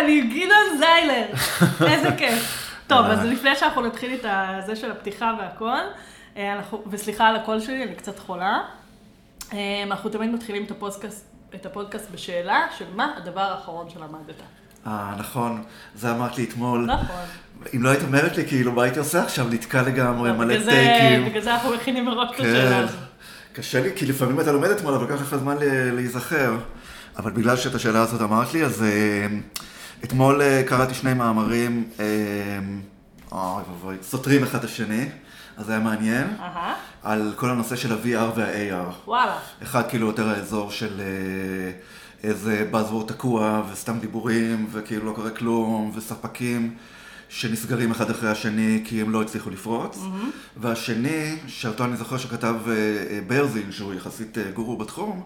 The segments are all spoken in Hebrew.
אני גדעון זיילר, איזה כיף. טוב, אז לפני שאנחנו נתחיל את זה של הפתיחה והכל, אה, וסליחה על הקול שלי, אני קצת חולה. אה, אנחנו תמיד מתחילים את הפודקאסט, את הפודקאסט בשאלה של מה הדבר האחרון שלמדת. אה, נכון, זה אמרת לי אתמול. נכון. אם לא היית אומרת לי, כאילו, מה הייתי עושה עכשיו? נתקע לגמרי, לא, מלא טייקים. בגלל זה אנחנו מכינים מראש את כן. השאלה הזו. קשה לי, כי לפעמים אתה לומד אתמול, אבל לקח לך זמן להיזכר. אבל בגלל שאת השאלה הזאת אמרת לי, אז אה, אתמול אה, קראתי שני מאמרים, אה, אוי ואבוי, סותרים אחד את השני, אז זה היה מעניין, על כל הנושא של ה-VR וה-AR. וואלה. אחד כאילו יותר האזור של אה, איזה buzzword תקוע וסתם דיבורים וכאילו לא קורה כלום וספקים שנסגרים אחד אחרי השני כי הם לא הצליחו לפרוץ. והשני, שאותו אני זוכר שכתב ברזין, שהוא יחסית גורו בתחום,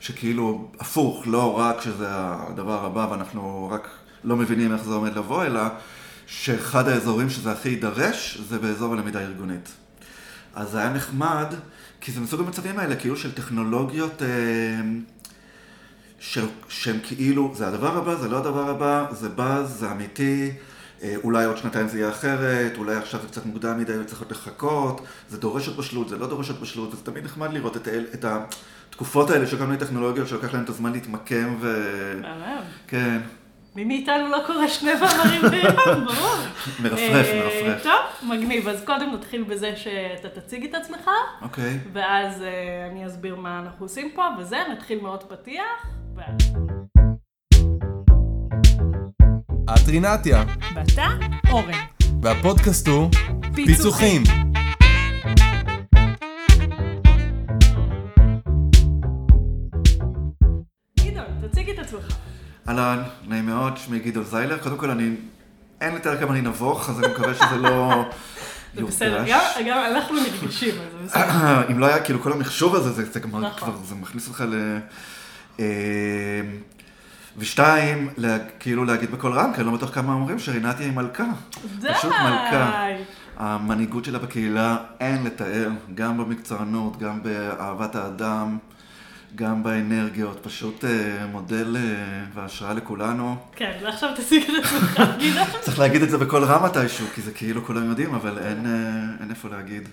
שכאילו הפוך, לא רק שזה הדבר הבא ואנחנו רק לא מבינים איך זה עומד לבוא, אלא שאחד האזורים שזה הכי יידרש זה באזור הלמידה הארגונית. אז זה היה נחמד, כי זה מסוג המצבים האלה, כאילו של טכנולוגיות אה, של, שהם כאילו, זה הדבר הבא, זה לא הדבר הבא, זה באז, זה אמיתי, אה, אולי עוד שנתיים זה יהיה אחרת, אולי עכשיו זה קצת מוקדם מדי וצריך עוד לחכות, זה דורש עוד בשלות, זה לא דורש עוד בשלות, וזה תמיד נחמד לראות את, את התקופות האלה של כל מיני טכנולוגיות שלוקח להם את הזמן להתמקם ו... מהמם. כן, מי מאיתנו לא קורא שני מאמרים ביום, ברור. מרפרף, אה, מרפרף. טוב, מגניב. אז קודם נתחיל בזה שאתה תציג את עצמך, אוקיי. ואז אה, אני אסביר מה אנחנו עושים פה, וזה, נתחיל מעוד פתיח, ואז... את רינתיה, ואתה, אורן. והפודקאסט הוא פיצוחים. אהלן, נעים מאוד, שמי גדעון זיילר. קודם כל, אני... אין לתאר כמה אני נבוך, אז אני מקווה שזה לא... זה בסדר. גם- אנחנו נרגשים, אז זה בסדר. אם לא היה כאילו כל המחשוב הזה, זה, כבר, נכון. כבר, זה מכניס אותך ל... אה, ושתיים, לה, כאילו להגיד בקול רם, כי אני לא בטוח כמה אומרים שרינתי היא מלכה. די! פשוט מלכה. המנהיגות שלה בקהילה אין לתאר, גם במקצוענות, גם באהבת האדם, גם באנרגיות, פשוט אה, מודל אה, והשראה לכולנו. כן, ועכשיו תציג את עצמך, גדעון. צריך להגיד את זה בקול רם מתישהו, כי זה כאילו כולם יודעים, אבל אין, אה, אין איפה להגיד.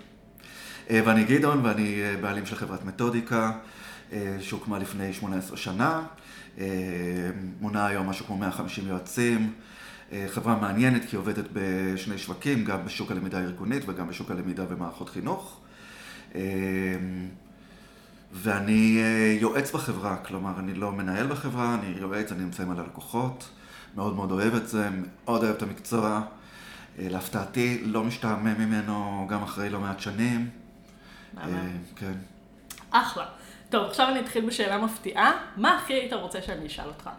ואני גדעון, ואני בעלים של חברת מתודיקה, שהוקמה לפני 18 שנה. מונה היום משהו כמו 150 יועצים. חברה מעניינת כי עובדת בשני שווקים, גם בשוק הלמידה הארגונית וגם בשוק הלמידה במערכות חינוך. ואני אה, יועץ בחברה, כלומר, אני לא מנהל בחברה, אני יועץ, אני נמצא עם הלקוחות, מאוד מאוד אוהב את זה, מאוד אוהב את המקצוע. אה, להפתעתי, לא משתעמם ממנו גם אחרי לא מעט שנים. אה, כן. אחלה. טוב, עכשיו אני אתחיל בשאלה מפתיעה. מה הכי היית רוצה שאני אשאל אותך?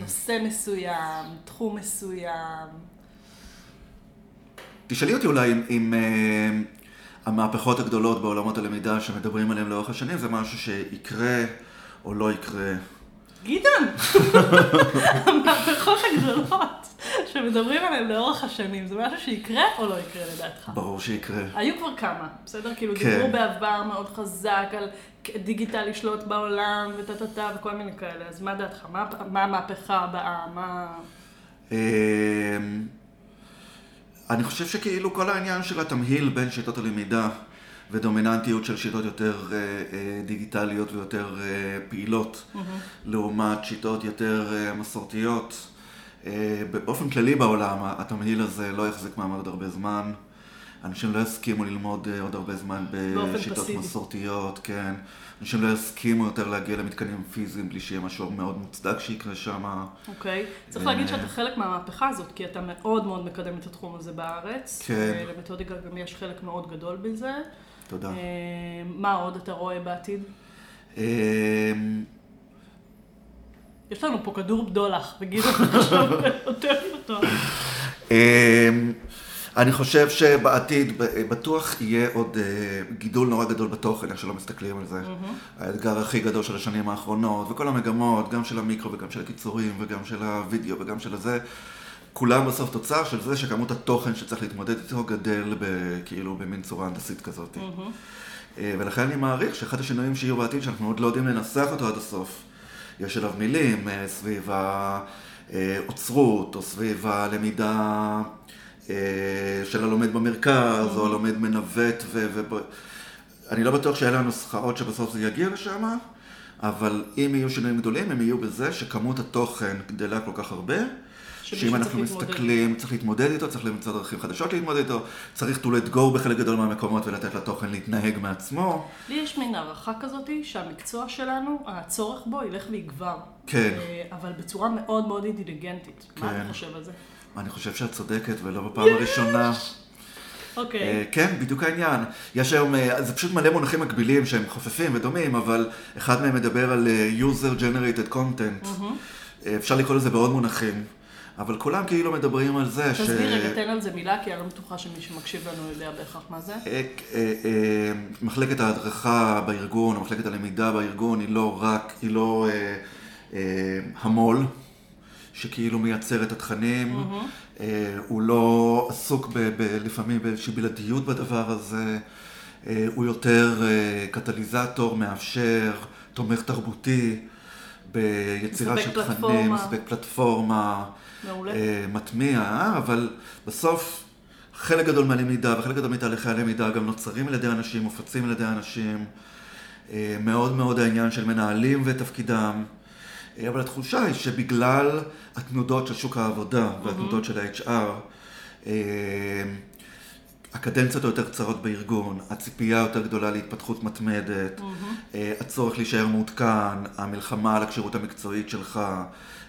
נושא מסוים, תחום מסוים. תשאלי אותי אולי אם, אם המהפכות הגדולות בעולמות הלמידה שמדברים עליהן לאורך השנים, זה משהו שיקרה או לא יקרה. גדעון! המהפכות הגדולות שמדברים עליהן לאורך השנים, זה משהו שיקרה או לא יקרה לדעתך? ברור שיקרה. היו כבר כמה, בסדר? כאילו כן. דיברו בעבר מאוד חזק על דיגיטל לשלוט בעולם וטה טה טה וכל מיני כאלה, אז מה דעתך? מה, מה המהפכה הבאה? מה... אני חושב שכאילו כל העניין של התמהיל בין שיטות הלמידה ודומיננטיות של שיטות יותר אה, אה, דיגיטליות ויותר אה, פעילות, לעומת שיטות יותר אה, מסורתיות. אה, באופן כללי בעולם, התמהיל הזה לא יחזיק מעמד עוד הרבה זמן. אנשים לא יסכימו ללמוד אה, עוד הרבה זמן בשיטות. מסורתיות, כן. אנשים לא יסכימו יותר להגיע למתקנים פיזיים בלי שיהיה משהו מאוד מוצדק שיקרה שם. אוקיי. צריך להגיד שאתה חלק מהמהפכה הזאת, כי אתה מאוד מאוד מקדם את התחום הזה בארץ. כן. למתודיקה גם יש חלק מאוד גדול בזה. תודה. אה, מה עוד אתה רואה בעתיד? אמ, יש לנו פה כדור בדולח, וגדעון עכשיו עוטף אותו. אני חושב שבעתיד ב- בטוח יהיה עוד אה, גידול נורא גדול בתוכן, איך שלא מסתכלים על זה. האתגר הכי גדול של השנים האחרונות, וכל המגמות, גם של המיקרו וגם של הקיצורים, וגם של הוידאו וגם של הזה, כולם בסוף תוצר של זה שכמות התוכן שצריך להתמודד איתו גדל ב- כאילו במין צורה הנדסית כזאת. אה, ולכן אני מעריך שאחד השינויים שיהיו בעתיד, שאנחנו עוד לא יודעים לנסח אותו עד הסוף, יש אליו מילים אה, סביב האוצרות, או סביב הלמידה אה, של הלומד במרכז, או הלומד מנווט, ו... ו... אני לא בטוח שאלה הנוסחאות שבסוף זה יגיע לשם, אבל אם יהיו שינויים גדולים, הם יהיו בזה שכמות התוכן גדלה כל כך הרבה, שאם אנחנו מסתכלים, צריך להתמודד איתו, צריך למצוא דרכים חדשות להתמודד איתו, צריך to let go בחלק גדול מהמקומות ולתת לתוכן להתנהג מעצמו. לי יש מין הערכה כזאת שהמקצוע שלנו, הצורך בו ילך ויגבר. כן. אה, אבל בצורה מאוד מאוד אינטליגנטית. מה כן. אתה חושב על זה? אני חושב שאת צודקת, ולא בפעם הראשונה. אוקיי. אה, כן, בדיוק העניין. יש היום, אה, זה פשוט מלא מונחים מקבילים שהם חופפים ודומים, אבל אחד מהם מדבר על אה, user generated content. אה, אפשר לקרוא לזה בעוד מונחים, אבל כולם כאילו מדברים על זה ש... תסביר רגע, תן על זה מילה, כי אני לא בטוחה שמי שמקשיב לנו יודע בהכרח מה זה. אה, אה, אה, מחלקת ההדרכה בארגון, או מחלקת הלמידה בארגון, היא לא רק, היא לא המו"ל, שכאילו מייצר את התכנים, אה, הוא לא עסוק ב, ב, לפעמים באיזושהי בלעדיות בדבר הזה, הוא יותר קטליזטור, מאפשר, תומך תרבותי, ביצירה של תכנים. מספק פלטפורמה. מעולה. אה, מטמיע? אבל בסוף חלק גדול מהלמידה וחלק גדול מתהליכי הלמידה גם נוצרים על ידי אנשים, מופצים על ידי אנשים. אה, מאוד מאוד העניין של מנהלים ותפקידם. אה, אבל התחושה היא שבגלל התנודות של שוק העבודה והתנודות של ה-HR, הקדנציות היותר קצרות בארגון, הציפייה היותר גדולה להתפתחות מתמדת, אה, הצורך להישאר מעודכן, המלחמה על הכשירות המקצועית שלך,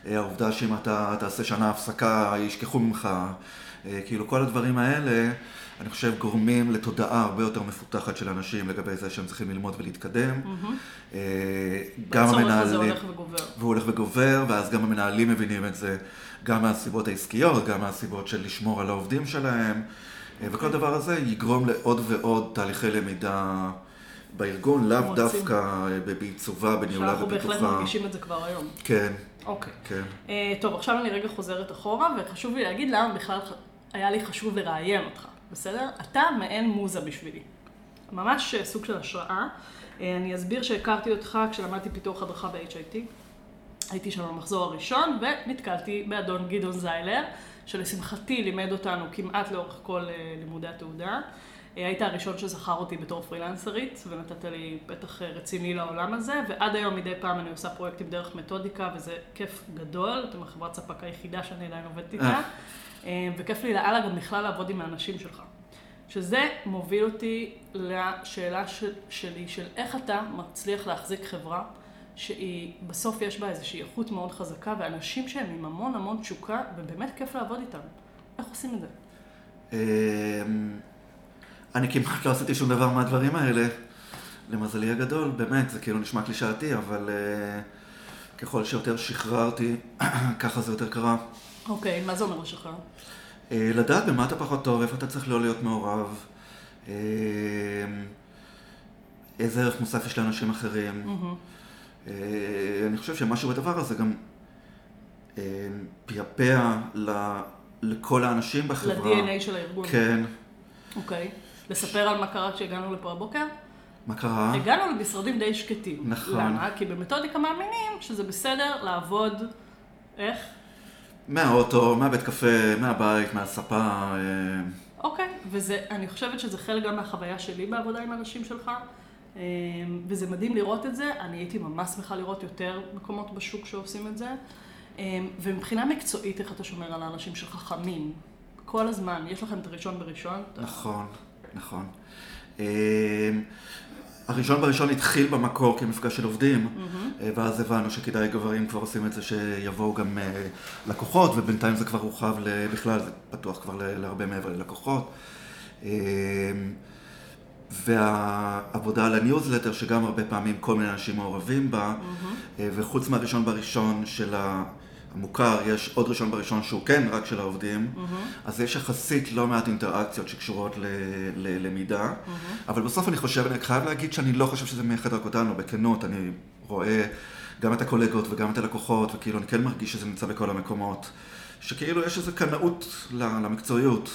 אה, העובדה שאם אתה תעשה שנה הפסקה ישכחו ממך, אה, כאילו כל הדברים האלה, אני חושב גורמים לתודעה הרבה יותר מפותחת של אנשים לגבי זה שהם צריכים ללמוד ולהתקדם. אה, גם והצורך הזה המנהלים... הולך וגובר. והוא הולך וגובר, ואז גם המנהלים מבינים את זה, גם מהסיבות העסקיות, גם מהסיבות של לשמור על העובדים שלהם, אה, וכל הדבר הזה יגרום לעוד ועוד תהליכי למידה בארגון, לאו. דווקא אה, בעיצובה, בניהולה שאנחנו בהחלט ופיתוחה. מרגישים את זה כבר היום. כן, אוקיי. כן. אה, טוב, עכשיו אני רגע חוזרת אחורה, וחשוב לי להגיד למה בכלל היה לי חשוב לראיין אותך, בסדר? אתה מעין מוזה בשבילי. ממש סוג של השראה. אה, אני אסביר שהכרתי אותך כשלמדתי פיתוח הדרכה ב-HIT. הייתי שם במחזור הראשון, ונתקלתי באדון גדעון זיילר, שלשמחתי לימד אותנו כמעט לאורך כל אה, לימודי התעודה. אה, היית הראשון שזכר אותי בתור פרילנסרית, ונתת לי פתח אה, רציני לעולם הזה, ועד היום מדי פעם אני עושה פרויקטים דרך מתודיקה, וזה כיף גדול, אתם החברת ספק היחידה שאני עדיין עובדת איתה, וכיף לי לאללה גם בכלל לעבוד עם האנשים שלך. שזה מוביל אותי לשאלה של, שלי, של איך אתה מצליח להחזיק חברה שהיא, בסוף יש בה איזושהי איכות מאוד חזקה, ואנשים שהם עם המון המון תשוקה, ובאמת כיף לעבוד איתם. איך עושים את זה? אמ, אני כמעט לא עשיתי שום דבר מהדברים האלה, למזלי הגדול, באמת, זה כאילו נשמע קלישאתי, אבל אה, ככל שיותר שחררתי, ככה זה יותר קרה. אוקיי, מה זה אומר לשחרר? אה, לדעת במה אתה פחות טוב, איפה אתה צריך לא להיות מעורב, אה, איזה ערך מוסף יש לאנשים אחרים. אה, אני חושב שמשהו בדבר הזה גם אה, פייפע ל- לכל האנשים בחברה. ל-DNA של הארגון. כן. אוקיי. לספר על מה קרה כשהגענו לפה הבוקר? מה קרה? הגענו למשרדים די שקטים. נכון. למה? כי במתודיקה מאמינים שזה בסדר לעבוד, איך? מהאוטו, מהבית קפה, מהבית, מהספה. אה, אוקיי, וזה, אני חושבת שזה חלק גם מהחוויה שלי בעבודה עם האנשים שלך, אה, וזה מדהים לראות את זה. אני הייתי ממש שמחה לראות יותר מקומות בשוק שעושים את זה. אה, ומבחינה מקצועית, איך אתה שומר על האנשים שלך חמים? כל הזמן, יש לכם את הראשון בראשון. נכון, נכון. אה, הראשון בראשון התחיל במקור כמפגש של עובדים, אה, ואז הבנו שכדאי אם כבר עושים את זה שיבואו גם אה, לקוחות, ובינתיים זה כבר הורחב בכלל, זה פתוח כבר להרבה מעבר ללקוחות. והעבודה על הניוזלטר, שגם הרבה פעמים כל מיני אנשים מעורבים בה, אה, וחוץ מהראשון בראשון של המוכר, יש עוד ראשון בראשון שהוא כן רק של העובדים, אז יש יחסית לא מעט אינטראקציות שקשורות ללמידה, אבל בסוף אני חושב, אני חייב להגיד שאני לא חושב שזה מייחד רק אותנו, בכנות, אני רואה גם את הקולגות וגם את הלקוחות, וכאילו אני כן מרגיש שזה נמצא בכל המקומות, שכאילו יש איזו קנאות למקצועיות.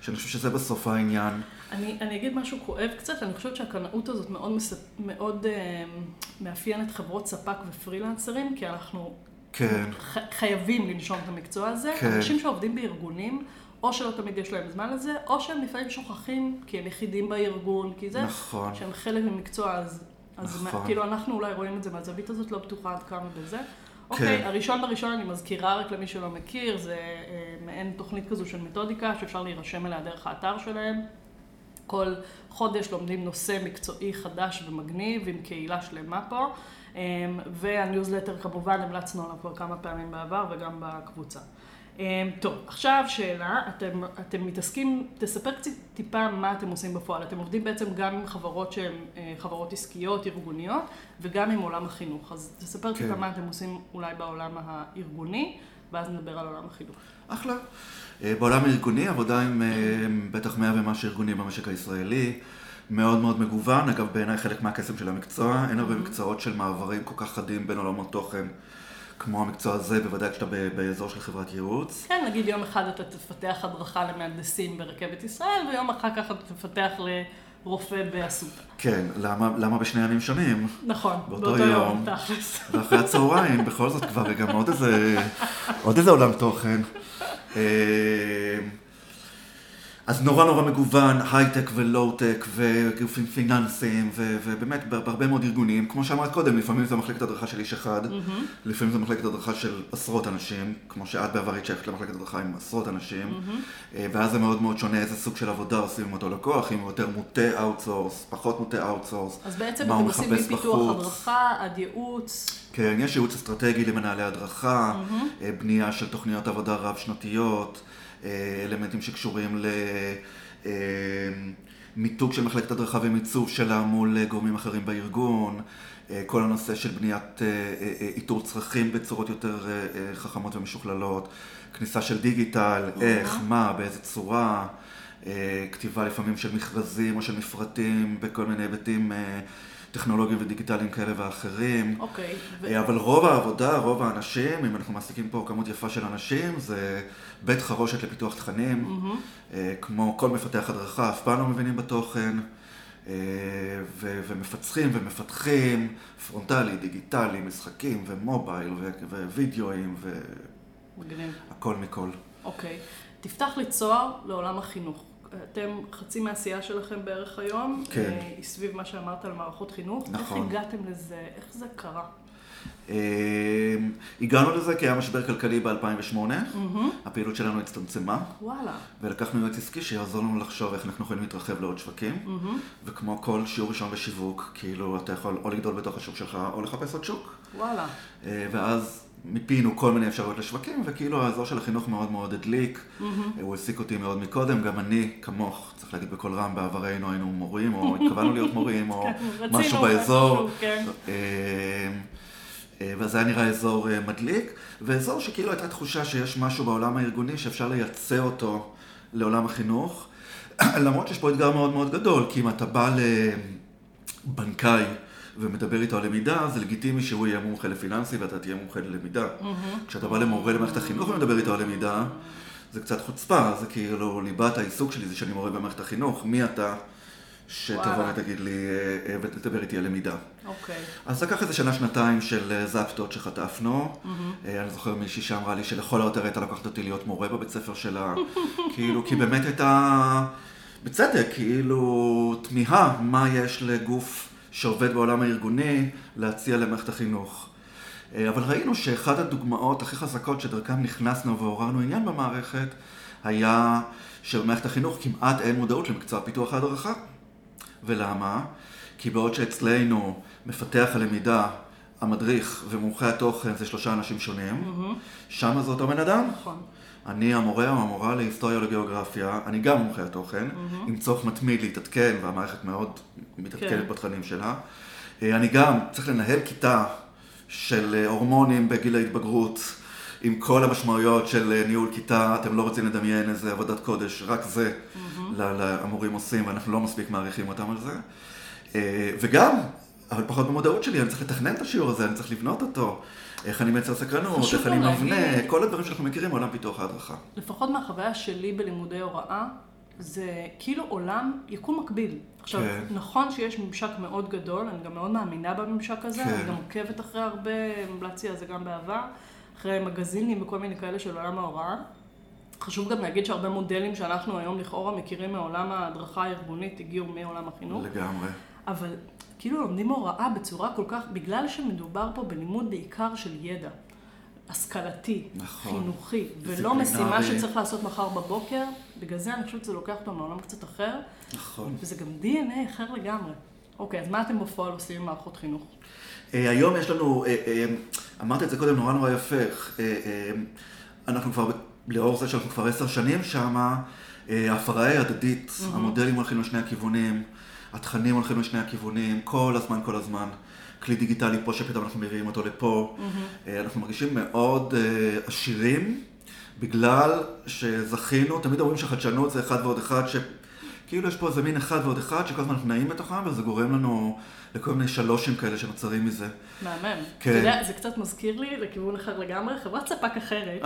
שאני חושב שזה בסוף העניין. אני, אני אגיד משהו כואב קצת, אני חושבת שהקנאות הזאת מאוד, מס... מאוד אה, מאפיינת חברות ספק ופרילנסרים, כי אנחנו כן, ח... חייבים לנשום את המקצוע הזה. כן. אנשים שעובדים בארגונים, או שלא תמיד יש להם זמן לזה, או שהם לפעמים שוכחים כי הם יחידים בארגון, כי זה נכון. שהם חלק ממקצוע, אז, אז נכון. מה, כאילו אנחנו אולי רואים את זה מהזווית הזאת, לא בטוחה עד כמה בזה. כן. אוקיי, הראשון בראשון אני מזכירה רק למי שלא מכיר, זה אה, מעין תוכנית כזו של מתודיקה שאפשר להירשם אליה דרך האתר שלהם. כל חודש לומדים נושא מקצועי חדש ומגניב עם קהילה שלמה פה. אמ, והניוזלטר כמובן המלצנו עליו כבר כמה פעמים בעבר וגם בקבוצה. אמ, טוב, עכשיו שאלה, אתם, אתם מתעסקים, תספר קצת טיפה מה אתם עושים בפועל. אתם עובדים בעצם גם עם חברות שהן אה, חברות עסקיות, ארגוניות, וגם עם עולם החינוך. אז תספר כן. טיפה מה אתם עושים אולי בעולם הארגוני, ואז נדבר על עולם החינוך. אחלה. אה, בעולם הארגוני, עבודה עם אה, בטח מאה ומשהו ארגונים במשק הישראלי, מאוד מאוד מגוון, אגב בעיניי חלק מהקסם של המקצוע, אין הרבה מקצועות של מעברים כל כך חדים בין עולמות תוכן כמו המקצוע הזה, בוודאי כשאתה באזור של חברת ייעוץ. כן, נגיד יום אחד אתה תפתח הדרכה למהנדסים ברכבת ישראל, ויום אחר כך אתה תפתח לרופא באסותא. כן, למה, למה בשני ימים שונים? נכון, באותו באותו יום, יום. תכלס. ואחרי הצהריים, בכל זאת כבר גם עוד איזה, עוד איזה עולם תוכן. אז נורא נורא מגוון, הייטק ולואו-טק וגופים פיננסיים ובאמת בהרבה מאוד ארגונים. כמו שאמרת קודם, לפעמים זה מחלקת הדרכה של איש אחד, לפעמים זה מחלקת הדרכה של עשרות אנשים, כמו שאת בעבר היית שייכת למחלקת הדרכה עם עשרות אנשים, אה, ואז זה מאוד מאוד שונה איזה סוג של עבודה עושים עם אותו לקוח, אם הוא יותר מוטה outsource, פחות מוטה outsource, אז בעצם מה אתם הוא עושים מחפש מפיתוח בחוץ. הדרכה עד ייעוץ. כן, יש ייעוץ אסטרטגי למנהלי הדרכה, אה, בנייה של תוכניות עבודה רב-שנתיות, אלמנטים שקשורים למיתוג של מחלקת הדרכה ומיצוב שלה מול אה, גורמים אחרים בארגון, אה, כל הנושא של בניית אה, אה, אה, איתור צרכים בצורות יותר אה, אה, חכמות ומשוכללות, כניסה של דיגיטל, איך, מה, באיזה צורה, אה, כתיבה לפעמים של מכרזים או של מפרטים בכל מיני היבטים אה, טכנולוגיים ודיגיטליים כאלה ואחרים. אוקיי. ו- אה, אבל רוב העבודה, רוב האנשים, אם אנחנו מעסיקים פה כמות יפה של אנשים, זה בית חרושת לפיתוח תכנים, אה, כמו כל מפתח הדרכה, אף פעם לא מבינים בתוכן, אה, ו- ומפצחים ומפתחים, פרונטלי, דיגיטלי, משחקים ומובייל ו- ווידאוים. והכל מכל. אוקיי. תפתח לי צוהר לעולם החינוך. אתם, חצי מהעשייה שלכם בערך היום, כן. אה, היא סביב מה שאמרת על מערכות חינוך. נכון. איך הגעתם לזה? איך זה קרה? אה, הגענו לזה כי היה משבר כלכלי ב-2008, הפעילות שלנו הצטמצמה. וואלה. ולקחנו יועץ עסקי שיעזור לנו לחשוב איך אנחנו יכולים להתרחב לעוד שווקים. וכמו כל שיעור ראשון בשיווק, כאילו אתה יכול או לגדול בתוך השוק שלך או לחפש עוד שוק. וואלה. אה, ואז מיפינו כל מיני אפשרויות לשווקים, וכאילו האזור של החינוך מאוד מאוד הדליק. אה, הוא העסיק אותי מאוד מקודם, גם אני, כמוך, צריך להגיד בקול רם, בעברנו היינו מורים, או התכוונו להיות מורים, או כן, משהו באזור. כן. אה, אה, ואז היה נראה אזור אה, מדליק, ואזור שכאילו הייתה תחושה שיש משהו בעולם הארגוני שאפשר לייצא אותו לעולם החינוך, למרות שיש פה אתגר מאוד מאוד גדול, כי אם אתה בא לבנקאי ומדבר איתו על למידה, זה לגיטימי שהוא יהיה מומחה לפיננסי ואתה תהיה מומחה ללמידה. כשאתה בא למורה למערכת החינוך ומדבר איתו על למידה, זה קצת חוצפה, זה כאילו ליבת העיסוק שלי זה שאני מורה במערכת החינוך, מי אתה שתבוא וואלה. ותגיד לי אה, אה, ותדבר איתי על למידה. אוקיי. אז לקח איזה שנה, שנתיים של אה, זפטות שחטפנו. אה, אני זוכר מישהי שאמרה לי שלכל היותר הייתה לוקחת אותי להיות מורה בבית ספר שלה. כאילו, כי באמת הייתה, בצדק, כאילו, תמיהה מה יש לגוף שעובד בעולם הארגוני להציע למערכת החינוך. אה, אבל ראינו שאחת הדוגמאות הכי חזקות שדרכם נכנסנו ועוררנו עניין במערכת, היה שבמערכת החינוך כמעט אין מודעות למקצוע פיתוח ההדרכה. ולמה? כי בעוד שאצלנו מפתח הלמידה, המדריך ומומחה התוכן זה שלושה אנשים שונים, שם זה אותו בן אדם. נכון. אני המורה או המורה להיסטוריה או לגיאוגרפיה, אני גם מומחה התוכן, עם צורך מתמיד להתעדכן, והמערכת מאוד מתעדכנת כן. בתכנים שלה. אה, אני גם צריך לנהל כיתה של אה, הורמונים בגיל ההתבגרות, עם כל המשמעויות של אה, ניהול כיתה, אתם לא רוצים לדמיין איזה עבודת קודש, רק זה ל- המורים עושים, ואנחנו לא מספיק מעריכים אותם על זה. וגם, אבל פחות במודעות שלי, אני צריך לתכנן את השיעור הזה, אני צריך לבנות אותו, איך אני מייצר סקרנות, איך אני מבנה, כל הדברים שאנחנו מכירים מעולם פיתוח ההדרכה. לפחות מהחוויה שלי בלימודי הוראה, זה כאילו עולם, יקום מקביל. עכשיו, כן. נכון שיש ממשק מאוד גדול, אני גם מאוד מאמינה בממשק הזה, כן. אני גם עוקבת אחרי הרבה, המלצתי על זה גם בעבר, אחרי מגזינים וכל מיני כאלה של עולם ההוראה. חשוב גם להגיד שהרבה מודלים שאנחנו היום לכאורה מכירים מעולם ההדרכה הארגונית הגיעו מעולם החינוך. לגמרי. אבל כאילו לומדים הוראה בצורה כל כך, בגלל שמדובר פה בלימוד בעיקר של ידע. השכלתי, נכון. חינוכי, ולא. משימה שצריך לעשות מחר בבוקר, בגלל זה אני חושבת שזה לוקח אותנו לעולם קצת אחר, נכון. וזה גם DNA אחר לגמרי. אוקיי, אז מה אתם בפועל עושים עם מערכות חינוך? אה, היום יש לנו, אה, אה, אמרת את זה קודם נורא נורא יפה, אנחנו כבר, לאור זה שאנחנו כבר עשר שנים שם, ההפרעה היא הדדית, המודלים הולכים לשני הכיוונים, התכנים הולכים לשני הכיוונים, כל הזמן, כל הזמן. כלי דיגיטלי פה שפתאום אנחנו מביאים אותו לפה. אה, אנחנו מרגישים מאוד אה, עשירים, בגלל שזכינו, תמיד אומרים שחדשנות זה אחד ועוד אחד, שכאילו יש פה איזה מין אחד ועוד אחד, שכל הזמן אנחנו נעים בתוכם, וזה גורם לנו לכל מיני שלושים כאלה שנוצרים מזה. מהמם. כן. אתה יודע, זה קצת מזכיר לי לכיוון אחר לגמרי, חברת ספק אחרת.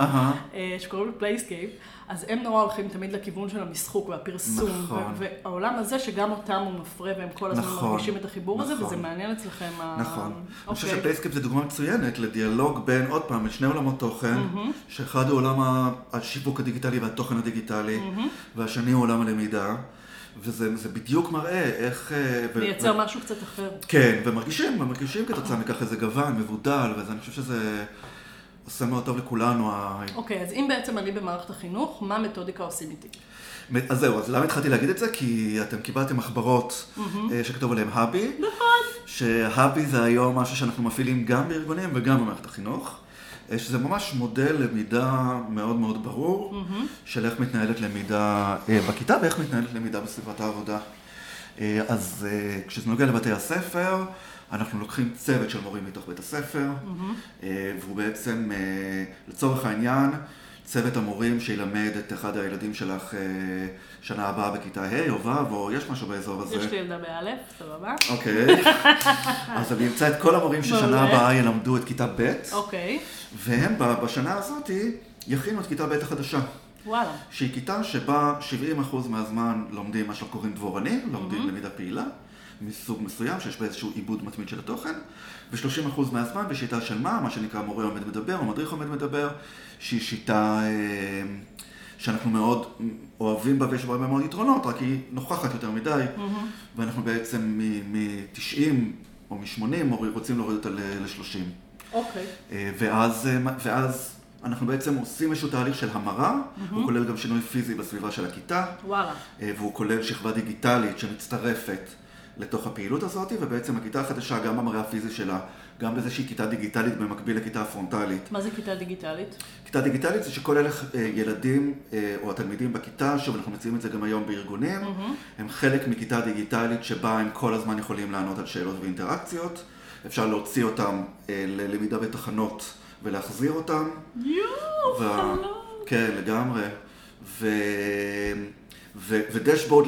אה, שקוראים לה Playscape, אז הם נורא הולכים תמיד לכיוון של המשחוק והפרסום, נכון. והעולם הזה שגם אותם הוא מפרה והם כל הזמן נכון, מרגישים את החיבור הזה, נכון. וזה מעניין אצלכם. ה- נכון. אני חושב אוקיי. ש Playscape זה דוגמה מצוינת לדיאלוג בין, עוד פעם, שני עולמות תוכן, שאחד הוא עולם ה- השיווק הדיגיטלי והתוכן הדיגיטלי, והשני הוא עולם הלמידה, וזה זה בדיוק מראה איך... אה, ו- ו- משהו קצת אחר. כן, ומרגישים, ומרגישים כתוצאה מכך איזה גוון, מבודל, ואני חושב שזה עושה מאוד טוב לכולנו. אוקיי, אז אם בעצם אני במערכת החינוך, מה המתודיקה עושים איתי? אז זהו, אז למה התחלתי להגיד את זה? כי אתם קיבלתם מחברות אה, שכתוב עליהם האבי. נכון. שהאבי זה היום משהו שאנחנו מפעילים גם בארגונים וגם במערכת החינוך. שזה ממש מודל למידה מאוד מאוד ברור, של איך מתנהלת למידה אה, בכיתה ואיך מתנהלת למידה בסביבת העבודה. אה, אז אה, כשזה נוגע לבתי הספר, אנחנו לוקחים צוות של מורים מתוך בית הספר, אה, והוא בעצם, לצורך העניין, צוות המורים שילמד את אחד הילדים שלך אה, שנה הבאה בכיתה ה' או ו', או יש משהו באזור הזה. יש לי ילדה באלף, סבבה? אוקיי. אז אני אמצא את כל המורים ששנה. הבאה ילמדו את כיתה ב', אוקיי, והם בשנה הזאת יכינו את כיתה ב' החדשה. וואלה. שהיא כיתה שבה 70% מהזמן לומדים מה שאנחנו קוראים דבורני, לומדים למידה פעילה, מסוג מסוים, שיש בה איזשהו עיבוד מתמיד של התוכן, ו-30% מהזמן בשיטה של מה, מה שנקרא מורה עומד מדבר, או מדריך עומד מדבר, שהיא שיטה אה, שאנחנו מאוד אוהבים בה ויש בה הרבה מאוד יתרונות, רק היא נוכחת יותר מדי, ואנחנו בעצם מ-90 או מ-80 רוצים להוריד אותה ל-30. אוקיי. אה, ואז, אה, ואז אנחנו בעצם עושים איזשהו תהליך של המרה, הוא כולל גם שינוי פיזי בסביבה של הכיתה, וואלה. והוא כולל שכבה דיגיטלית שמצטרפת לתוך הפעילות הזאת, ובעצם הכיתה החדשה, גם במראה הפיזי שלה, גם באיזושהי כיתה דיגיטלית במקביל לכיתה הפרונטלית. מה זה כיתה דיגיטלית? כיתה דיגיטלית זה שכל אלה אה, ילדים אה, או התלמידים בכיתה, שוב אנחנו מציעים את זה גם היום בארגונים, הם חלק מכיתה דיגיטלית שבה הם כל הזמן יכולים לענות על שאלות ואינטראקציות. אפשר להוציא אותם אה, ללמידה בתחנות ולהחזיר אותם. יואו, וה- חלום. כן, לגמרי. ו... ו... ודשבורד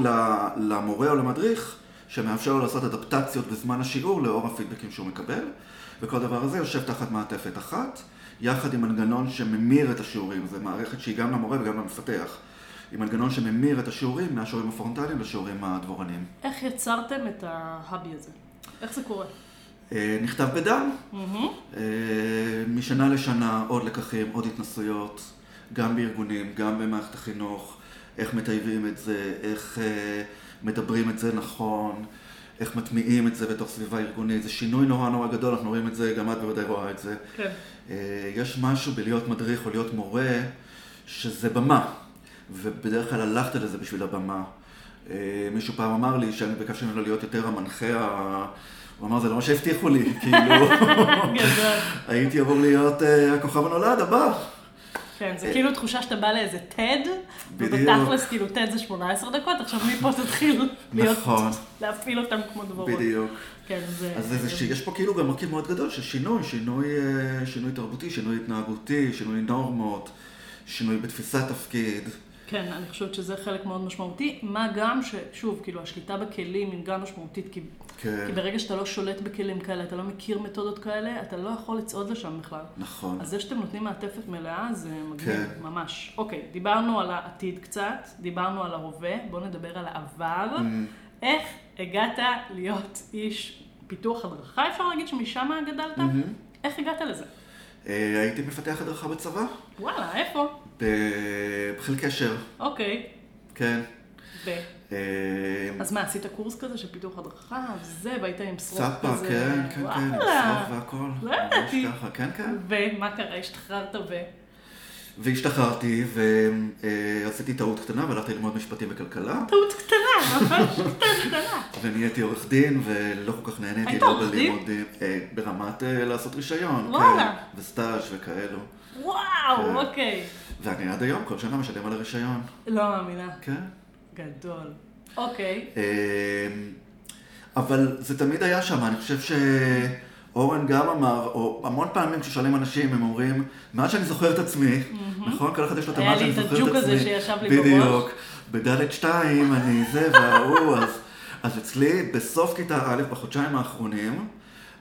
למורה או למדריך, שמאפשר לו לעשות אדפטציות בזמן השיעור לאור הפידבקים שהוא מקבל, וכל דבר הזה יושב תחת מעטפת אחת, יחד עם מנגנון שממיר את השיעורים, זו מערכת שהיא גם למורה וגם למפתח, עם מנגנון שממיר את השיעורים מהשיעורים הפרונטליים לשיעורים הדבורניים. איך יצרתם את ההאבי הזה? איך זה קורה? אה, נכתב בדם. אה, משנה לשנה עוד לקחים, עוד התנסויות, גם בארגונים, גם במערכת החינוך, איך מטייבים את זה, איך אה, מדברים את זה נכון, איך מטמיעים את זה בתוך סביבה ארגונית, זה שינוי נורא נורא גדול, אנחנו רואים את זה, גם את בוודאי רואה את זה. כן. אה, יש משהו בלהיות מדריך או להיות מורה, שזה במה, ובדרך כלל הלכת לזה בשביל הבמה. אה, מישהו פעם אמר לי שאני ביקשתי ממנו להיות יותר המנחה, ה- הוא אמר, זה לא מה שהבטיחו לי, כאילו. הייתי אמור להיות אה, הכוכב הנולד הבא. כן, זה כאילו תחושה שאתה בא לאיזה TED. ובתכלס כאילו TED זה 18 דקות, עכשיו מפה תתחיל להיות, נכון. להפעיל אותם כמו דברות. בדיוק. כן, זה... אז זה, זה, יש פה כאילו גם מרכיב מאוד גדול של שינוי, שינוי, אה, שינוי תרבותי, שינוי התנהגותי, שינוי נורמות, שינוי בתפיסת תפקיד. כן, אני חושבת שזה חלק מאוד משמעותי. מה גם ששוב, כאילו, השליטה בכלים היא גם משמעותית, כי, כן. כי ברגע שאתה לא שולט בכלים כאלה, אתה לא מכיר מתודות כאלה, אתה לא יכול לצעוד לשם בכלל. נכון. אז זה שאתם נותנים מעטפת מלאה, זה מגניב, כן. ממש. אוקיי, דיברנו על העתיד קצת, דיברנו על ההווה, בואו נדבר על העבר. Mm. איך הגעת להיות איש פיתוח הדרכה, אפשר להגיד שמשם גדלת? איך הגעת לזה? אה, הייתי מפתח הדרכה בצבא, וואלה, איפה? בחיל קשר, אוקיי. כן. ב... אה, אז מה, עשית קורס כזה של פיתוח הדרכה, וזה, והיית עם ספה, כזה? כן, כן, כן, עם. שרוך והכל. לא ידעתי. כן, כן. ומה קרה, השתחררת ו... והשתחררתי ועשיתי טעות קטנה והלכתי ללמוד משפטים וכלכלה טעות קטנה, ממש טעות קטנה. ונהייתי עורך דין ולא כל כך נהניתי היית לא עורך דין? אה, ברמת אה, לעשות רישיון, וואלה. כן, וסטאז' וכאלו. וואו, כן. אוקיי. ואני עד היום כל שנה משלם על הרישיון, לא מאמינה. כן. גדול. אוקיי. אה, אבל זה תמיד היה שם, אני חושב שאורן גם אמר, או המון פעמים כששואלים אנשים, הם אומרים, מאז שאני זוכר את עצמי, נכון? כל אחד יש לו את היה המאז לי שאני את זוכר את הג'וק הזה עצמי. שישב לי בראש. בדיוק. בדלת שתיים, אני זה וההוא, אז, אז אצלי, בסוף כיתה א', בחודשיים האחרונים,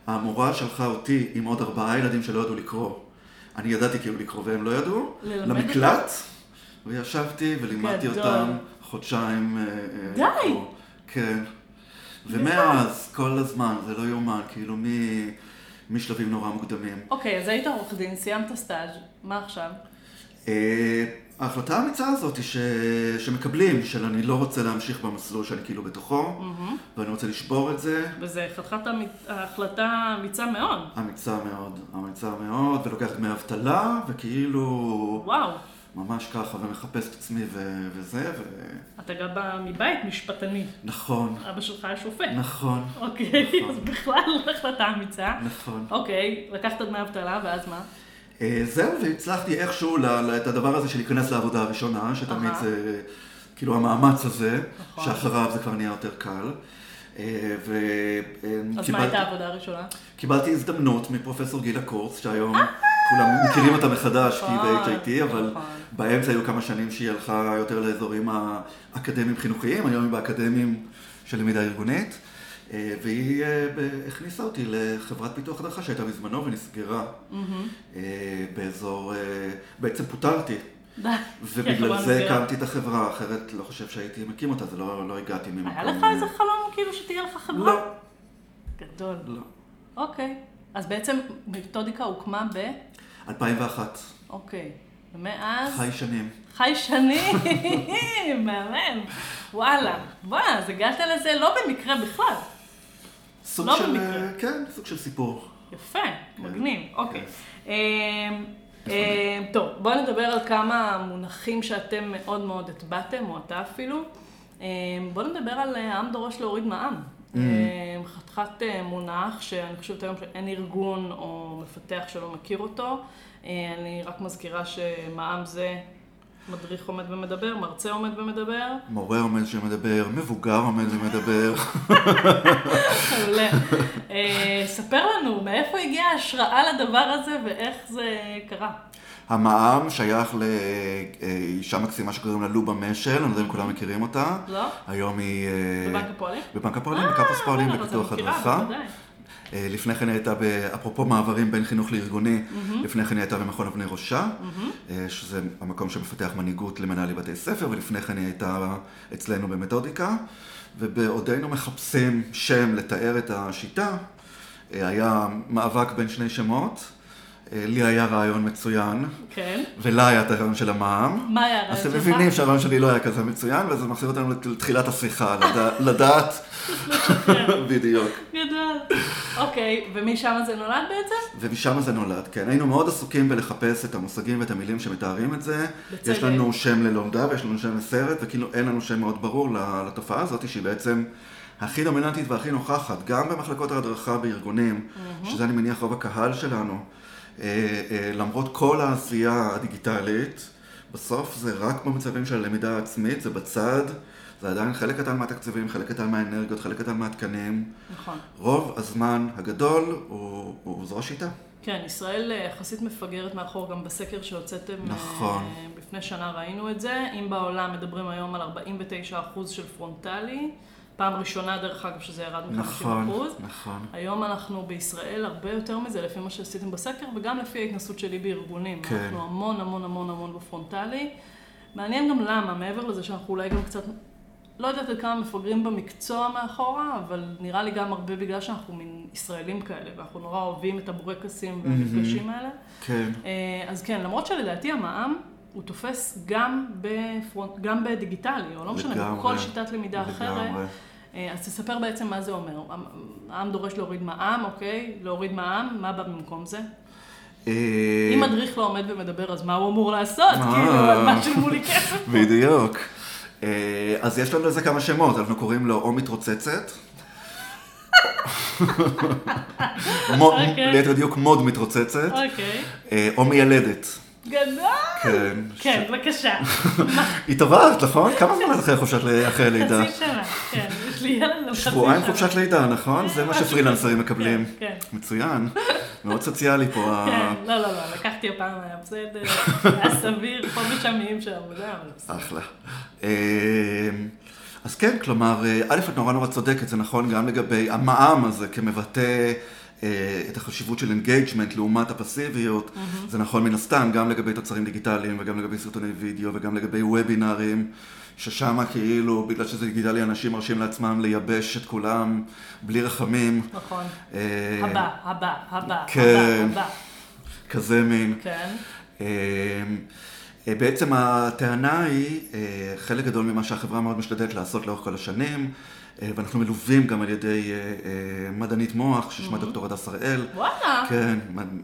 המורה שלחה אותי עם עוד ארבעה ילדים שלא ידעו לקרוא. אני ידעתי כאילו לקרוא והם לא ידעו, למקלט, וישבתי ולימדתי. אותם חודשיים אה, אה, די. כן. ומאז, כל הזמן, זה לא יאומן, כאילו מ- משלבים נורא מוקדמים. אוקיי, אז היית עורך דין, סיימת סטאז', מה עכשיו? אה, ההחלטה האמיצה הזאת היא ש... שמקבלים, של אני לא רוצה להמשיך במסלול שאני כאילו בתוכו, ואני רוצה לשבור את זה. וזה חתיכת המ- החלטה אמיצה מאוד. אמיצה מאוד, אמיצה מאוד, ולוקח דמי אבטלה, וכאילו וואו. ממש ככה, ומחפש את עצמי ו... וזה, ו... אתה גם בא מבית משפטני. נכון, אבא שלך היה שופט. נכון, אוקיי, נכון. אז בכלל החלטה אמיצה. נכון. אוקיי, לקחת דמי אבטלה, ואז מה? אה, זהו, והצלחתי איכשהו ל- ל- את הדבר הזה של להיכנס לעבודה הראשונה, שתמיד אהה. זה כאילו המאמץ הזה, נכון. שאחריו זה כבר נהיה יותר קל. אה, אז מה הייתה העבודה הראשונה? קיבלתי הזדמנות מפרופסור גילה קורץ, שהיום כולם מכירים אותה מחדש, כי היא נכון, ב-HIT, אבל נכון. באמצע היו כמה שנים שהיא הלכה יותר לאזורים האקדמיים חינוכיים, היום היא באקדמיים של למידה ארגונית, אה, והיא אה, הכניסה אותי לחברת פיתוח הדרכה שהייתה בזמנו ונסגרה אה, באזור, בעצם פוטרתי. ובגלל זה. הקמתי את החברה, אחרת לא חושב שהייתי מקים אותה, זה לא, לא הגעתי ממקום... היה לך איזה חלום כאילו שתהיה לך חברה? לא, גדול. לא. אוקיי. אז בעצם מתודיקה הוקמה ב... 2001, אוקיי. ומאז... חי שנים. חי שנים, מהמם. וואלה. בוא'נה, אז הגעת לזה לא במקרה בכלל. סוג לא של, במקרה. אה, כן, סוג של סיפור. יפה, מגניב, אוקיי. כן. אמ, אמ, טוב, בואו נדבר על כמה מונחים שאתם מאוד מאוד הטבעתם, או אתה אפילו. אמ, בואו נדבר על אה, העם דורש להוריד מע"מ. Mm. אמ, חתיכת אה, מונח שאני חושבת היום שאין ארגון או מפתח שלא מכיר אותו. אה, אני רק מזכירה שמע"מ זה מדריך עומד ומדבר, מרצה עומד ומדבר. מורה עומד שמדבר, מבוגר עומד ומדבר. מעולה. אה, ספר לנו, מאיפה הגיעה ההשראה לדבר הזה ואיך זה קרה? המע"מ שייך לאישה מקסימה שקוראים לה לובה משל, אני לא יודע אם כולם מכירים אותה. לא? היום היא... אה, בבנק הפועלים? בבנק הפועלים, בקמפוס פועלים אה, אבל בפיתוח אני מכירה, הדרכה. אה, לפני כן היא הייתה, אפרופו מעברים בין חינוך לארגוני, לפני כן היא הייתה במכון אבני ראשה, אה, שזה המקום שמפתח מנהיגות למנהלי בתי ספר, ולפני כן היא הייתה אצלנו במתודיקה, ובעודנו מחפשים שם לתאר את השיטה, אה, היה מאבק בין שני שמות, אה, לי היה רעיון מצוין, כן. ולה היה את הרעיון של המע"מ. מה היה הרעיון אז אתם שלך? מבינים שהרעיון שלי לא היה כזה מצוין, וזה מחזיר אותנו לת- לתחילת השיחה, לדע- לדעת, בדיוק. גדול. אוקיי, ומשם זה נולד בעצם? ומשם זה נולד, כן. היינו מאוד עסוקים בלחפש את המושגים ואת המילים שמתארים את זה. בצדק. יש לנו שם ללומדה ויש לנו שם לסרט, וכאילו אין לנו שם מאוד ברור לתופעה הזאת, שהיא בעצם הכי דומיננטית והכי נוכחת, גם במחלקות ההדרכה בארגונים, שזה אני מניח רוב הקהל שלנו. אה, אה, למרות כל העשייה הדיגיטלית, בסוף זה רק במצבים של הלמידה העצמית, זה בצד, זה עדיין חלק קטן מהתקציבים, חלק קטן מהאנרגיות, חלק קטן מהתקנים. נכון. רוב הזמן הגדול הוא, הוא זו השיטה. כן, ישראל אה, יחסית מפגרת מאחור גם בסקר שהוצאתם נכון. לפני שנה ראינו את זה. אם בעולם מדברים היום על 49% של פרונטלי, פעם ראשונה דרך אגב שזה ירד מ-50%. נכון, נכון. היום אנחנו בישראל הרבה יותר מזה, לפי מה שעשיתם בסקר, וגם לפי ההתנסות שלי בארגונים. כן. אנחנו המון המון המון המון בפרונטלי. מעניין גם למה, מעבר לזה שאנחנו אולי גם קצת, לא יודעת עד כמה מפגרים במקצוע מאחורה, אבל נראה לי גם הרבה בגלל שאנחנו מין ישראלים כאלה, ואנחנו נורא אוהבים את הבורקסים והמפגשים האלה. כן. אה, אז כן, למרות שלדעתי המע"מ הוא תופס גם, בפרונט, גם בדיגיטלי, או לא משנה, לגמרי. בכל שיטת למידה אחרת. לגמרי. אה, אז תספר בעצם מה זה אומר. העם דורש להוריד מע"מ, אוקיי? להוריד מע"מ, מה בא במקום זה? אה, אם מדריך לא עומד ומדבר, אז מה הוא אמור לעשות? מה? כאילו, על מה שילמו לי כסף? בדיוק. אה, אז יש לנו לזה כמה שמות, אנחנו קוראים לו או מתרוצצת. אוקיי. ליתר דיוק מוד מתרוצצת, אוקיי. אה, או מיילדת. גדול! כן. כן, בבקשה. התעברת, נכון? כמה זמן את אחרי חופשת אחרי לידה? חצי שנה, כן. יש לי ילד לחצי שנה. שבועיים חופשת לידה, נכון? זה מה משהו שפרילנסרים כזה. מקבלים. כן, כן. מצוין. מאוד סוציאלי פה. כן, לא, לא, לא, לקחתי הפעם, היה בסדר, היה סביר, פה ושם איים של עבודה, אבל בסדר. אחלה. אה, אז כן, כלומר, אה, א', את נורא נורא צודקת, זה נכון גם לגבי המע"מ הזה כמבטא את החשיבות של engagement לעומת הפסיביות, זה נכון מן הסתם גם לגבי תוצרים דיגיטליים וגם לגבי סרטוני וידאו וגם לגבי וובינארים, ששם כאילו, בגלל שזה דיגיטלי, אנשים מרשים לעצמם לייבש את כולם בלי רחמים. נכון. אה, הבא, הבא, הבא, כן. הבא, הבא. כזה מין. כן. אה, אה, בעצם הטענה היא, אה, חלק גדול ממה שהחברה מאוד משתדלת לעשות לאורך כל השנים, אה, ואנחנו מלווים גם על ידי אה, אה, מדענית מוח, ששמה דוקטור הדס הראל. וואלה. כן,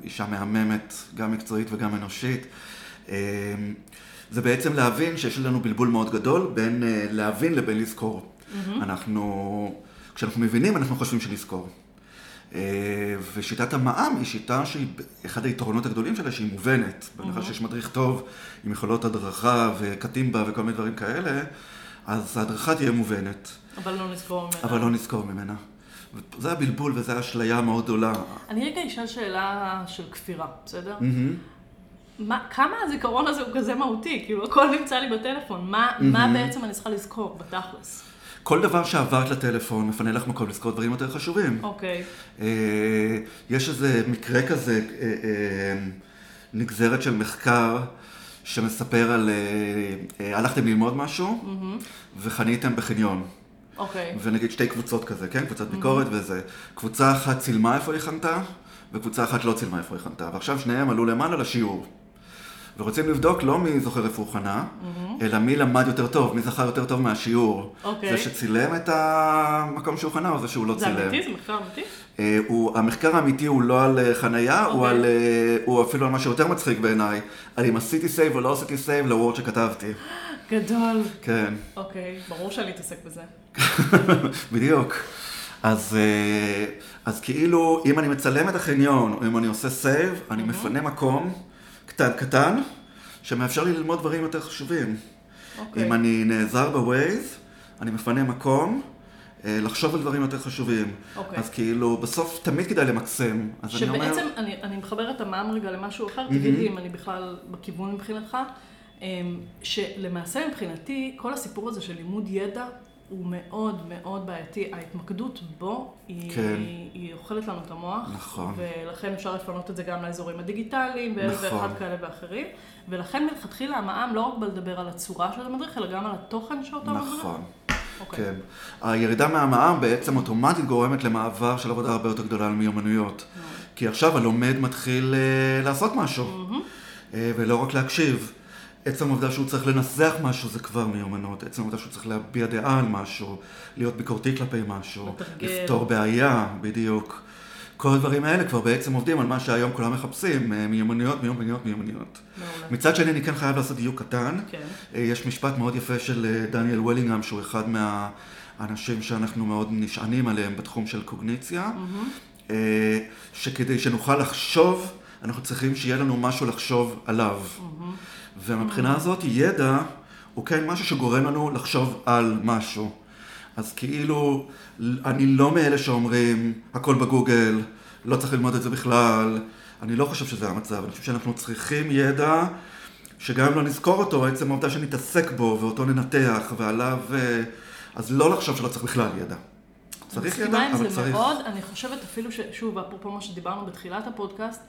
אישה מהממת, גם מקצועית וגם אנושית. אה, זה בעצם להבין שיש לנו בלבול מאוד גדול בין אה, להבין לבין לזכור. אנחנו, כשאנחנו מבינים, אנחנו חושבים שנזכור. אה, ושיטת המע"מ היא שיטה שהיא, אחד היתרונות הגדולים שלה, שהיא מובנת. בהנחה שיש מדריך טוב, עם יכולות הדרכה וקטימבה וכל מיני דברים כאלה, אז ההדרכה תהיה מובנת, אבל לא נזכור ממנה. אבל לא נזכור ממנה. זה הבלבול וזו האשליה המאוד גדולה. אני רגע אשאל שאלה של כפירה, בסדר? מה, כמה הזיכרון הזה הוא כזה מהותי? כאילו, הכל נמצא לי בטלפון. מה, מה בעצם אני צריכה לזכור, בתכלס? כל דבר שעברת לטלפון מפנה לך מקום לזכור דברים יותר חשובים. אוקיי. אה, יש איזה מקרה כזה, אה, אה, נגזרת של מחקר שמספר על, אה, אה, הלכתם ללמוד משהו וחניתם בחניון. אוקיי. ונגיד שתי קבוצות כזה, כן? קבוצת ביקורת וזה. קבוצה אחת צילמה איפה היא חנתה, וקבוצה אחת לא צילמה איפה היא חנתה. ועכשיו שניהם עלו למעלה לשיעור. ורוצים לבדוק לא מי זוכר איפה הוא חנה, אלא מי למד יותר טוב, מי זכר יותר טוב מהשיעור. אוקיי. זה שצילם את המקום שהוא חנה, או זה שהוא לא זה צילם. אמיתי? זה מחקר אמיתי? אה, הוא, המחקר האמיתי הוא לא על אה, חנייה, הוא, אוקיי. על, אה, הוא אפילו על משהו יותר מצחיק בעיניי, על אם עשיתי save או לא עשיתי save ל Word שכתבתי. גדול. כן, אוקיי, ברור שאני אתעסק בזה. בדיוק. אז, אה, אז כאילו, אם אני מצלם את החניון, או אם אני עושה save, אני מפנה מקום קטן קטן, שמאפשר לי ללמוד דברים יותר חשובים. אוקיי. אם אני נעזר ב Waze, אני מפנה מקום. אה, לחשוב על דברים יותר חשובים. אוקיי. אז כאילו, בסוף תמיד כדאי למקסם. אז אני אומר... שבעצם, אני, אני מחברת את המע"מ רגע למשהו אחר, תגיד לי אם אני בכלל בכיוון מבחינתך, שלמעשה מבחינתי, כל הסיפור הזה של לימוד ידע הוא מאוד מאוד בעייתי. ההתמקדות בו, היא, כן. היא, היא אוכלת לנו את המוח. נכון. ולכן אפשר לפנות את זה גם לאזורים הדיגיטליים, נכון. ואחד כאלה ואחרים. ולכן מלכתחילה המע"מ לא רק בלדבר על הצורה של המדריך, אלא גם על התוכן שאותו מדריך. נכון. אוקיי. כן. הירידה מהמע"מ בעצם אוטומטית גורמת למעבר של עבודה הרבה יותר גדולה על מיומנויות. כי עכשיו הלומד מתחיל אה, לעשות משהו, אה, ולא רק להקשיב. עצם העובדה שהוא צריך לנסח משהו זה כבר מיומנות. עצם העובדה שהוא צריך להביע דעה על משהו, להיות ביקורתי כלפי משהו. לפתור בעיה, בדיוק. כל הדברים האלה כבר בעצם עובדים על מה שהיום כולם מחפשים, אה, מיומנויות, מיומנויות, מיומנויות. מעולה. מצד שני, אני כן חייב לעשות דיוק קטן. כן. אה, יש משפט מאוד יפה של אה, דניאל וולינגהם, שהוא אחד מהאנשים שאנחנו מאוד נשענים עליהם בתחום של קוגניציה, אה, שכדי שנוכל לחשוב, אנחנו צריכים שיהיה לנו משהו לחשוב עליו. ומבחינה הזאת, ידע הוא כן משהו שגורם לנו לחשוב על משהו. אז כאילו, אני לא מאלה שאומרים, הכל בגוגל, לא צריך ללמוד את זה בכלל, אני לא חושב שזה המצב, אני חושב שאנחנו צריכים ידע שגם אם לא נזכור אותו, עצם העובדה שנתעסק בו ואותו ננתח ועליו, אה, אז לא לחשוב שלא צריך בכלל ידע. צריך ידע, מסכימה עם אבל זה צריך. מאוד, אני חושבת אפילו ש... שוב, אפרופו מה שדיברנו בתחילת הפודקאסט,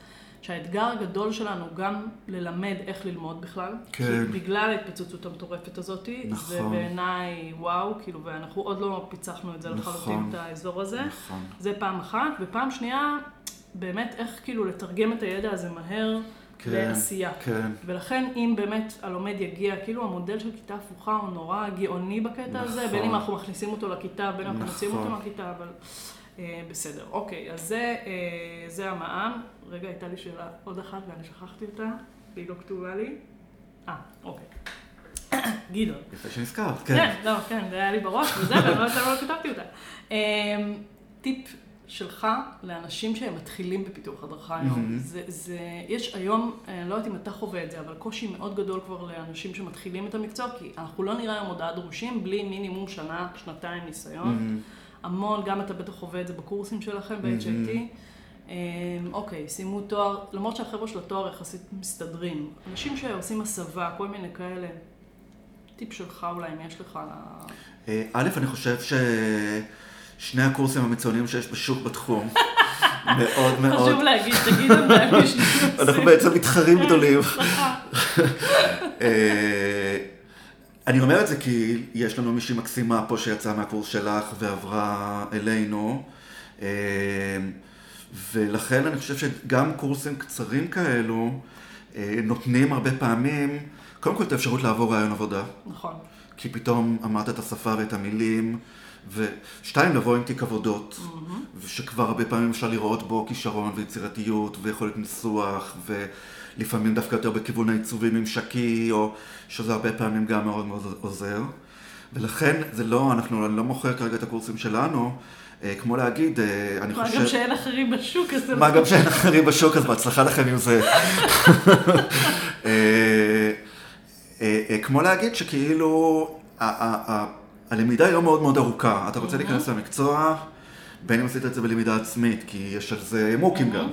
שהאתגר הגדול שלנו גם ללמד איך ללמוד בכלל. כן. כי בגלל ההתפוצצות המטורפת הזאת, נכון. זה בעיניי וואו, כאילו, ואנחנו עוד לא פיצחנו את זה לחלוטין, נכון. את האזור הזה. נכון. זה פעם אחת, ופעם שנייה, באמת איך כאילו לתרגם את הידע הזה מהר כן, לעשייה. כן. ולכן אם באמת הלומד יגיע, כאילו המודל של כיתה הפוכה הוא נורא גאוני בקטע הזה, נכון. בין אם אנחנו מכניסים אותו לכיתה, בין אם אנחנו מוציאים אותו נכון. מהכיתה, אבל אה, בסדר. אוקיי, אז זה, אה, זה המע"מ. רגע, הייתה לי שאלה עוד אחת ואני שכחתי אותה, והיא לא כתובה לי. אה, אוקיי. גדעון. יפה שנזכרת, כן, כן. לא, כן, זה היה לי בראש וזה, ואני לא יודעת למה לא כתבתי אותה. אמ, טיפ שלך לאנשים שהם מתחילים בפיתוח הדרכה היום. זה, זה, יש היום, אני לא יודעת אם אתה חווה את זה, אבל קושי מאוד גדול כבר לאנשים שמתחילים את המקצוע, כי אנחנו לא נראה היום הודעה דרושים בלי מינימום שנה, שנתיים ניסיון. המון, גם אתה בטח חווה את זה בקורסים שלכם ב-HIT. אמ, אוקיי, סיימו תואר, למרות שהחבר'ה של התואר יחסית מסתדרים. אנשים שעושים הסבה, כל מיני כאלה. טיפ שלך אולי, אם יש לך... ל- אה, א', אני חושב ששני הקורסים המצוינים שיש בשוק בתחום, מאוד מאוד, חשוב להגיד, תגיד מי אנחנו בעצם מתחרים גדולים. אה, אני אומר את זה כי יש לנו מישהי מקסימה פה שיצאה מהקורס שלך ועברה אלינו. ולכן אני חושב שגם קורסים קצרים כאלו אה, נותנים הרבה פעמים, קודם כל את האפשרות לעבור רעיון עבודה. נכון. כי פתאום אמרת את השפה ואת המילים, ושתיים, לבוא עם תיק עבודות, ושכבר הרבה פעמים אפשר לראות בו כישרון ויצירתיות ויכולת ניסוח, ולפעמים דווקא יותר בכיוון העיצובי ממשקי, או שזה הרבה פעמים גם מאוד מאוד עוזר. ולכן זה לא, אנחנו, אני לא מוכר כרגע את הקורסים שלנו, כמו להגיד, אה, אני מה חושב... גם שאין אחרים בשוק, אז מה לא... גם שאין אחרים בשוק, אז בהצלחה לכם עם זה. אה, אה, אה, כמו להגיד שכאילו, הלמידה היא לא מאוד מאוד ארוכה. אתה רוצה להיכנס למקצוע, בין אם עשית את זה בלמידה עצמית, כי יש על זה מוקים גם,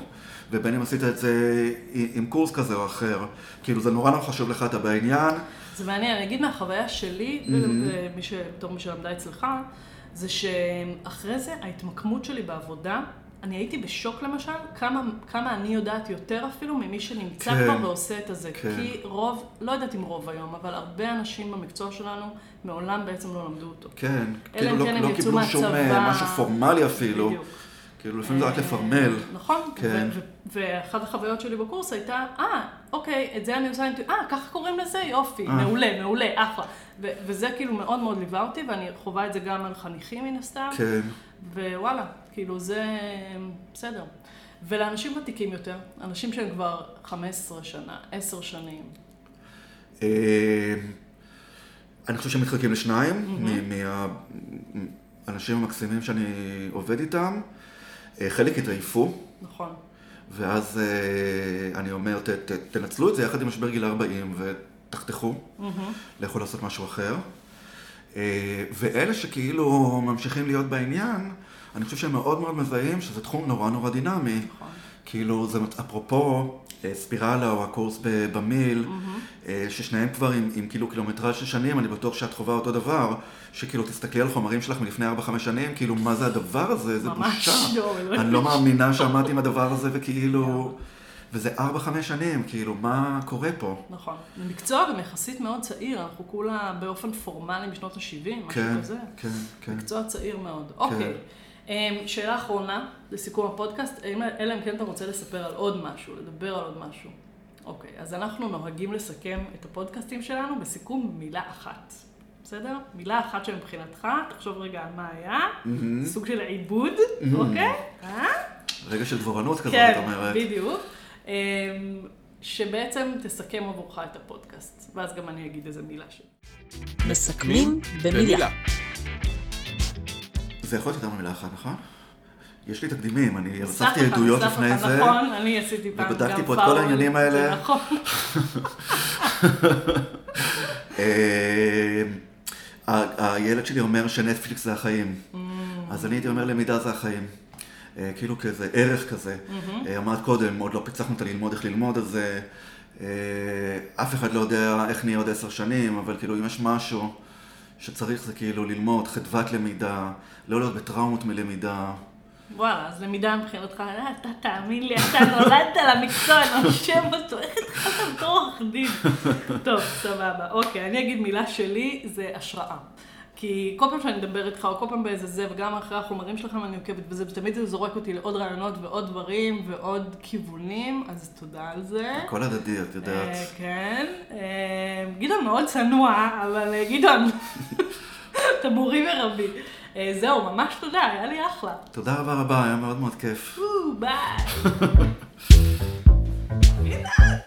ובין אם עשית את זה עם קורס כזה או אחר. כאילו, זה נורא נורא חשוב לך, אתה בעניין. זה מעניין, אני אגיד מהחוויה שלי, ומי ש... בתור מי שלמדה אצלך, זה שאחרי זה ההתמקמות שלי בעבודה, אני הייתי בשוק למשל, כמה, כמה אני יודעת יותר אפילו ממי שנמצא כן. כבר ועושה את הזה. כן. כי רוב, לא יודעת אם רוב היום, אבל הרבה אנשים במקצוע שלנו מעולם בעצם לא למדו אותו. כן, כאילו לא, כן לא קיבלו שום אה, מהצבא. משהו פורמלי אפילו. בדיוק. כאילו, לפעמים זה רק לפרמל. נכון, כן. ואחת החוויות שלי בקורס הייתה, אה, אוקיי, את זה אני עושה, אינטואיציה, אה, ככה קוראים לזה, יופי, אה. מעולה, מעולה, אחלה. ו- וזה כאילו מאוד מאוד ליווה אותי, ואני חווה את זה גם על חניכים מן הסתם, כן. ווואלה, כאילו זה בסדר. ולאנשים ותיקים יותר, אנשים שהם כבר 15 שנה, 10 שנים, אה, אני חושב שהם מתחלקים לשניים, מהאנשים המקסימים שאני עובד איתם. אה, חלק התעייפו, נכון. ואז אה, אני אומר, ת, ת, תנצלו את זה יחד עם משבר גיל 40 ותחתכו, לכו לעשות משהו אחר. אה, ואלה שכאילו ממשיכים להיות בעניין, אני חושב שהם מאוד מאוד מזהים שזה תחום נורא נורא דינמי. נכון. כאילו, זה אפרופו אה, ספירלה או הקורס במיל, אה, ששניהם כבר עם, עם כאילו קילומטראז' של שנים, אני בטוח שאת חווה אותו דבר, שכאילו תסתכלי על חומרים שלך מלפני 4-5 שנים, כאילו, מה זה הדבר הזה? זה ממש בושה. לא, אלוהים. אני לא מאמינה שעמדתי עם הדבר הזה, וכאילו... וזה 4-5 שנים, כאילו, מה קורה פה? נכון. זה מקצוע גם יחסית מאוד צעיר, אנחנו כולה באופן פורמלי משנות ה-70, משהו כן, כזה. כן, כן. מקצוע צעיר מאוד. אוקיי. אמ, שאלה אחרונה, לסיכום הפודקאסט, אלא אם כן אתה רוצה לספר על עוד משהו, לדבר על עוד משהו. אוקיי, אז אנחנו נוהגים לסכם את הפודקאסטים שלנו בסיכום מילה אחת. בסדר? מילה אחת שמבחינתך, תחשוב רגע על מה היה, סוג של עיבוד, אוקיי? אה? רגע של דבורנות כזאת, כן, את אומרת. בדיוק. אמ, שבעצם תסכם עבורך את הפודקאסט, ואז גם אני אגיד איזה מילה שלי. מסכמים במילה. זה יכול להיות יותר ממילה אחת, נכון? יש לי תקדימים, אני אספתי לך, עדויות לפני זה. נכון, אני עשיתי פעם גם ובדקתי פה את כל העניינים האלה. נכון. אה, ה- הילד שלי אומר שנטפליקס זה החיים. Mm. אז אני הייתי אומר למידה זה החיים. אה, כאילו כאיזה ערך כזה. אה, אמרת קודם, עוד לא פיצחנו את הללמוד איך ללמוד, אז אה, אה, אף אחד לא יודע איך נהיה עוד עשר שנים, אבל כאילו אם יש משהו שצריך זה כאילו ללמוד, חדוות למידה, לא להיות בטראומות מלמידה. וואלה, אז למידה מבחינתך, אה, אתה תאמין לי, אתה נולדת למקצוע, נושם אותו, איך התחלת בתור עורך דין? טוב, סבבה. אוקיי, אני אגיד מילה שלי, זה השראה. כי כל פעם שאני מדבר איתך, או כל פעם באיזה זה, וגם אחרי החומרים שלכם אני עוקבת בזה, ותמיד זה זורק אותי לעוד רעיונות ועוד דברים ועוד כיוונים, אז תודה על זה. הכל הדדי, את יודעת. אה, כן. אה, גדעון מאוד צנוע, אבל אה, גדעון, אתה מורי ורבי. זהו, ממש תודה, היה לי אחלה. תודה רבה רבה, היה מאוד מאוד כיף. ביי.